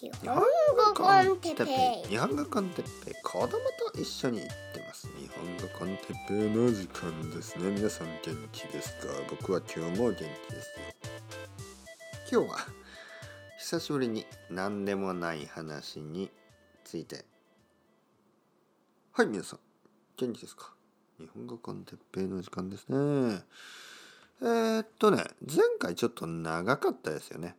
日本語コンテッペイ。日本語コンテッペイ。子供と一緒に行ってます。日本語コンテッペイの時間ですね。皆さん元気ですか？僕は今日も元気ですよ。今日は久しぶりに何でもない話について。はい皆さん。元気ですか？日本語コンテッペイの時間ですね。えー、っとね前回ちょっと長かったですよね。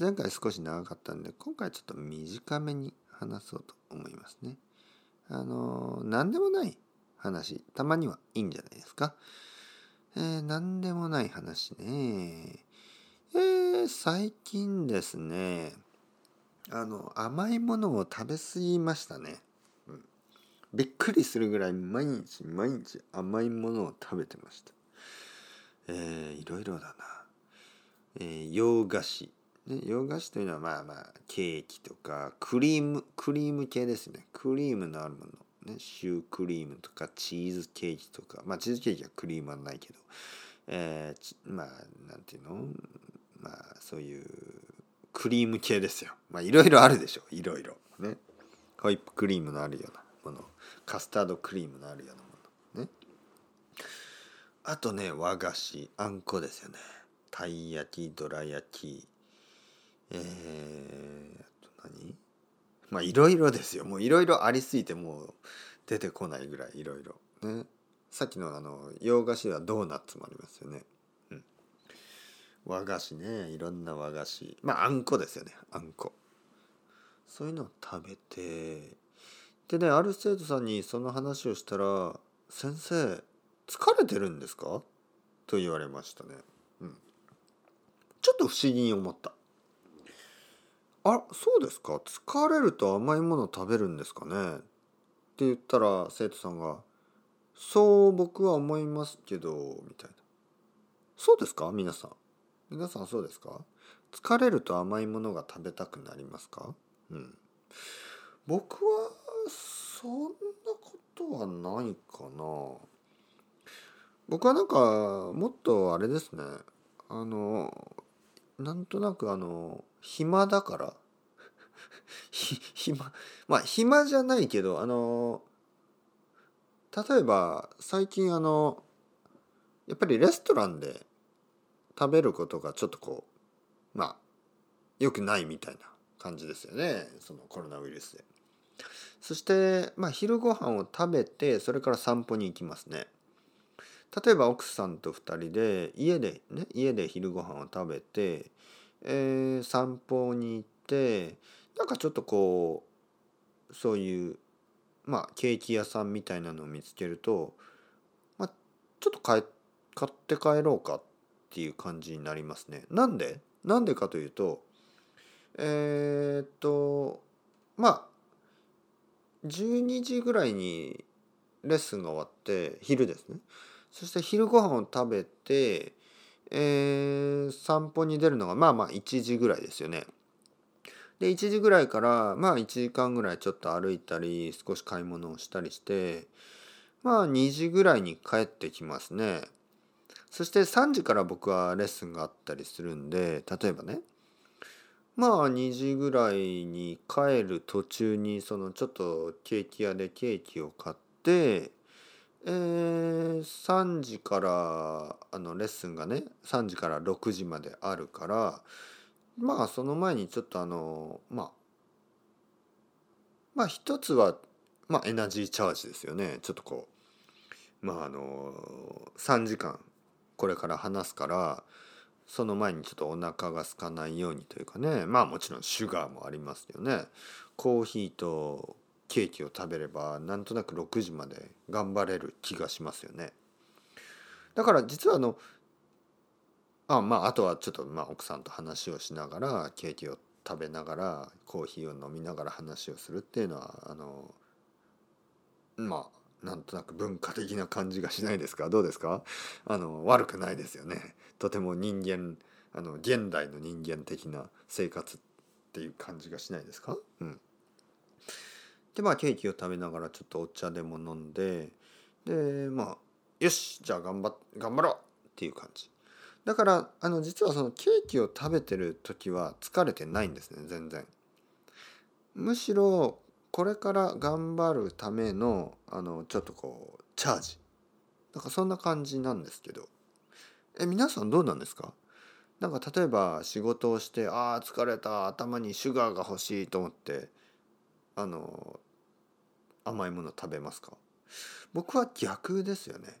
前回少し長かったんで今回ちょっと短めに話そうと思いますね。あの何でもない話たまにはいいんじゃないですか。えー、何でもない話ね。えー、最近ですねあの甘いものを食べ過ぎましたね。うん、びっくりするぐらい毎日毎日甘いものを食べてました。えー、いろいろだな。えー、洋菓子ね、洋菓子というのはまあまあケーキとかクリームクリーム系ですね。クリームのあるもの、ね、シュークリームとかチーズケーキとか。まあチーズケーキはクリームはないけど、えー、まあなんていうの？まあそういうクリーム系ですよ。まあいろいろあるでしょ。ういろいろ。ね。ホイップクリームのあるようなもの。カスタードクリームのあるようなもの。ね。あとね和菓子。あんこですよね。たい焼きどら焼き。えー、と何？まあいろいろですよ。もういろいろありすぎてもう出てこないぐらいいろいろ。ね。さっきのあの洋菓子はドーナツもありますよね、うん、和菓子ね。いろんな和菓子。まああんこですよね。あんこ。そういうのを食べて。でねある生徒さんにその話をしたら「先生疲れてるんですか?」と言われましたね、うん、ちょっと不思議に思った。あそうですか？疲れると甘いもの食べるんですかね？って言ったら生徒さんが「そう僕は思いますけど」みたいな「そうですか？皆さん。皆さんそうですか？疲れると甘いものが食べたくなりますか？うん。僕はそんなことはないかな。僕はなんかもっとあれですね。あのなんとなくあの暇だから 暇まあ暇じゃないけどあの例えば最近あのやっぱりレストランで食べることがちょっとこうまあ良くないみたいな感じですよねそのコロナウイルスで。そしてまあ昼ご飯を食べてそれから散歩に行きますね。例えば奥さんと2人で家でね家で昼ご飯を食べて、えー、散歩に行ってなんかちょっとこうそういうまあケーキ屋さんみたいなのを見つけると、まあ、ちょっと買って帰ろうかっていう感じになりますね。なんで？なんでかというとえー、っとまあ12時ぐらいにレッスンが終わって昼ですねそして昼ご飯を食べて、えー、散歩に出るのがまあまあ1時ぐらいですよね。で1時ぐらいからまあ1時間ぐらいちょっと歩いたり少し買い物をしたりしてまあ2時ぐらいに帰ってきますね。そして3時から僕はレッスンがあったりするんで例えばねまあ2時ぐらいに帰る途中にそのちょっとケーキ屋でケーキを買ってえー、3時からあのレッスンがね3時から6時まであるからまあその前にちょっとあのまあまあ一つはまあエナジーチャージですよね。ちょっとこうまああの3時間これから話すからその前にちょっとお腹が空かないようにというかね。まあもちろんシュガーもありますよね。コーヒーとケーキを食べればなんとなく6時まで頑張れる気がしますよね。だから実はあのあまああとはちょっとまあ奥さんと話をしながらケーキを食べながらコーヒーを飲みながら話をするっていうのはあのまあなんとなく文化的な感じがしないですか？どうですか？あの悪くないですよね。とても人間あの現代の人間的な生活っていう感じがしないですか？うんでまあケーキを食べながらちょっとお茶でも飲んででまあよしじゃあ頑張頑張ろうっていう感じ。だからあの実はそのケーキを食べてる時は疲れてないんですね全然。むしろこれから頑張るためのあのちょっとこうチャージ。なんかそんな感じなんですけど。え皆さんどうなんですか？なんか例えば仕事をしてああ疲れた頭にシュガーが欲しいと思ってあの甘いもの食べますか？僕は逆ですよね。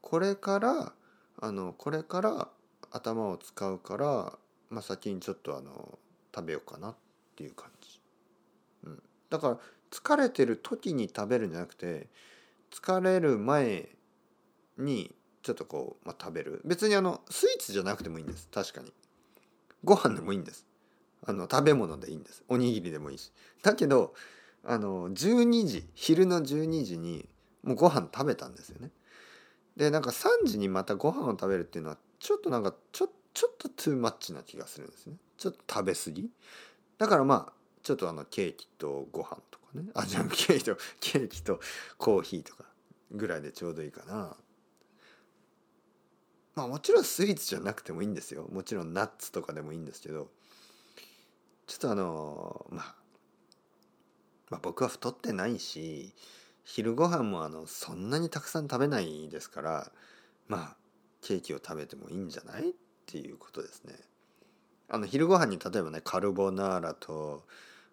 これからあのこれから頭を使うから、まあ、先にちょっとあの食べようかなっていう感じ。うん、だから疲れてる時に食べるんじゃなくて疲れる前にちょっとこう、まあ、食べる。別にあのスイーツじゃなくてもいいんです。確かに。ご飯でもいいんです。あの食べ物でいいんです。おにぎりでもいいし。だけどあの12時昼の12時にもうご飯食べたんですよね。でなんか3時にまたご飯を食べるっていうのはちょっとなんかちょちょっとトゥーマッチな気がするんですね。ちょっと食べ過ぎ。だからまあちょっとあのケーキとご飯とかね。あじゃあケーキとケーキとコーヒーとかぐらいでちょうどいいかな。まあもちろんスイーツじゃなくてもいいんですよ。もちろんナッツとかでもいいんですけど。ちょっとあのまあまあ僕は太ってないし昼ご飯もあのそんなにたくさん食べないですからまあケーキを食べてもいいんじゃないっていうことですね。あの昼ご飯に例えばねカルボナーラと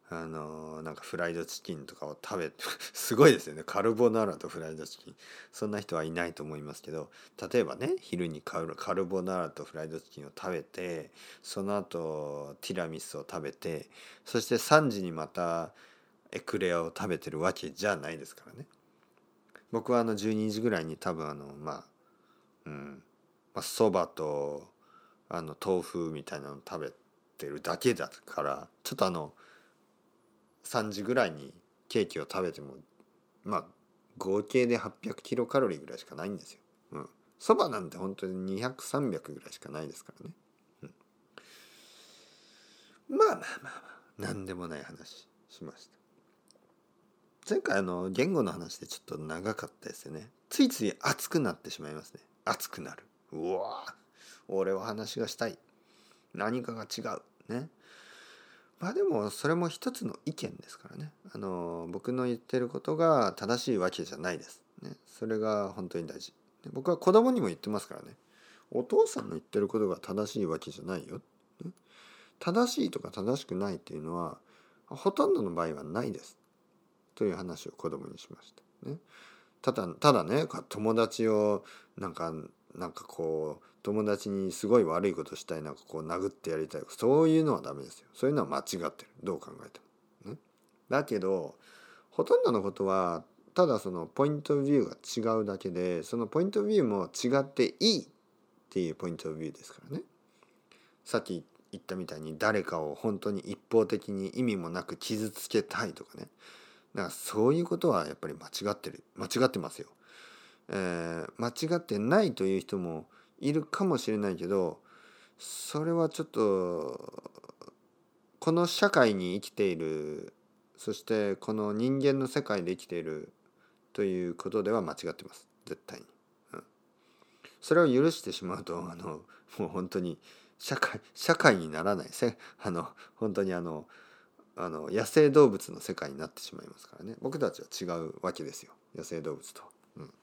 あのなんかフライドチキンとかを食べて すごいですよねカルボナーラとフライドチキンそんな人はいないと思いますけど例えばね昼にカルカルボナーラとフライドチキンを食べてその後ティラミスを食べてそして3時にまたエクレアを食べてるわけじゃないですからね僕はあの12時ぐらいに多分あのまあうんまあそばとあの豆腐みたいなの食べてるだけだからちょっとあの3時ぐらいにケーキを食べてもまあ合計で800キロカロリーぐらいしかないんですよ。うん。そばなんて本当に200、300ぐらいしかないですからね。うん、まあまあまあまあ、何でもない話しました。前回あの言語の話でちょっと長かったですよね。ついつい熱くなってしまいますね。熱くなる。うわ俺は話がしたい。何かが違う。ね。まあでもそれも一つの意見ですからねあの僕の言ってることが正しいわけじゃないです、ね、それが本当に大事僕は子供にも言ってますからねお父さんの言ってることが正しいわけじゃないよ、ね、正しいとか正しくないっていうのはほとんどの場合はないですという話を子供にしました、ね、ただただね友達をなんかなんかこう友達にすごい悪いことしたいなんかこう殴ってやりたいそういうのはダメですよ。そういうのは間違ってる。どう考えても。ね、だけどほとんどのことはただそのポイントビューが違うだけでそのポイントビューも違っていいっていうポイントビューですからね。さっき言ったみたいに誰かを本当に一方的に意味もなく傷つけたいとかね。だからそういうことはやっぱり間違ってる。間違ってますよ。えー、間違ってないという人もいるかもしれないけどそれはちょっとこの社会に生きているそしてこの人間の世界で生きているということでは間違ってます。絶対に、うん、それを許してしまうとあのもう本当に社会社会にならない。せあの本当にあのあの野生動物の世界になってしまいますからね。僕たちは違うわけですよ。野生動物と。うん、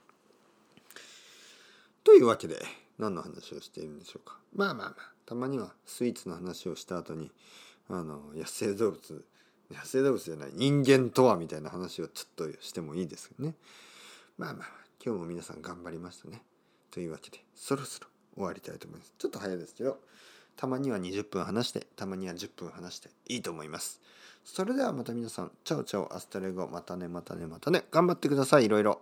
というわけで何の話をしているんでしょうか。まあまあまあ。たまにはスイーツの話をした後にあの野生動物野生動物じゃない人間とはみたいな話をちょっとしてもいいですよね。まあまあ今日も皆さん頑張りましたね。というわけでそろそろ終わりたいと思います。ちょっと早いですけどたまには20分話してたまには10分話していいと思います。それではまた皆さんチャオチャオ hasta luego またねまたねまたね。頑張ってくださいいろいろ。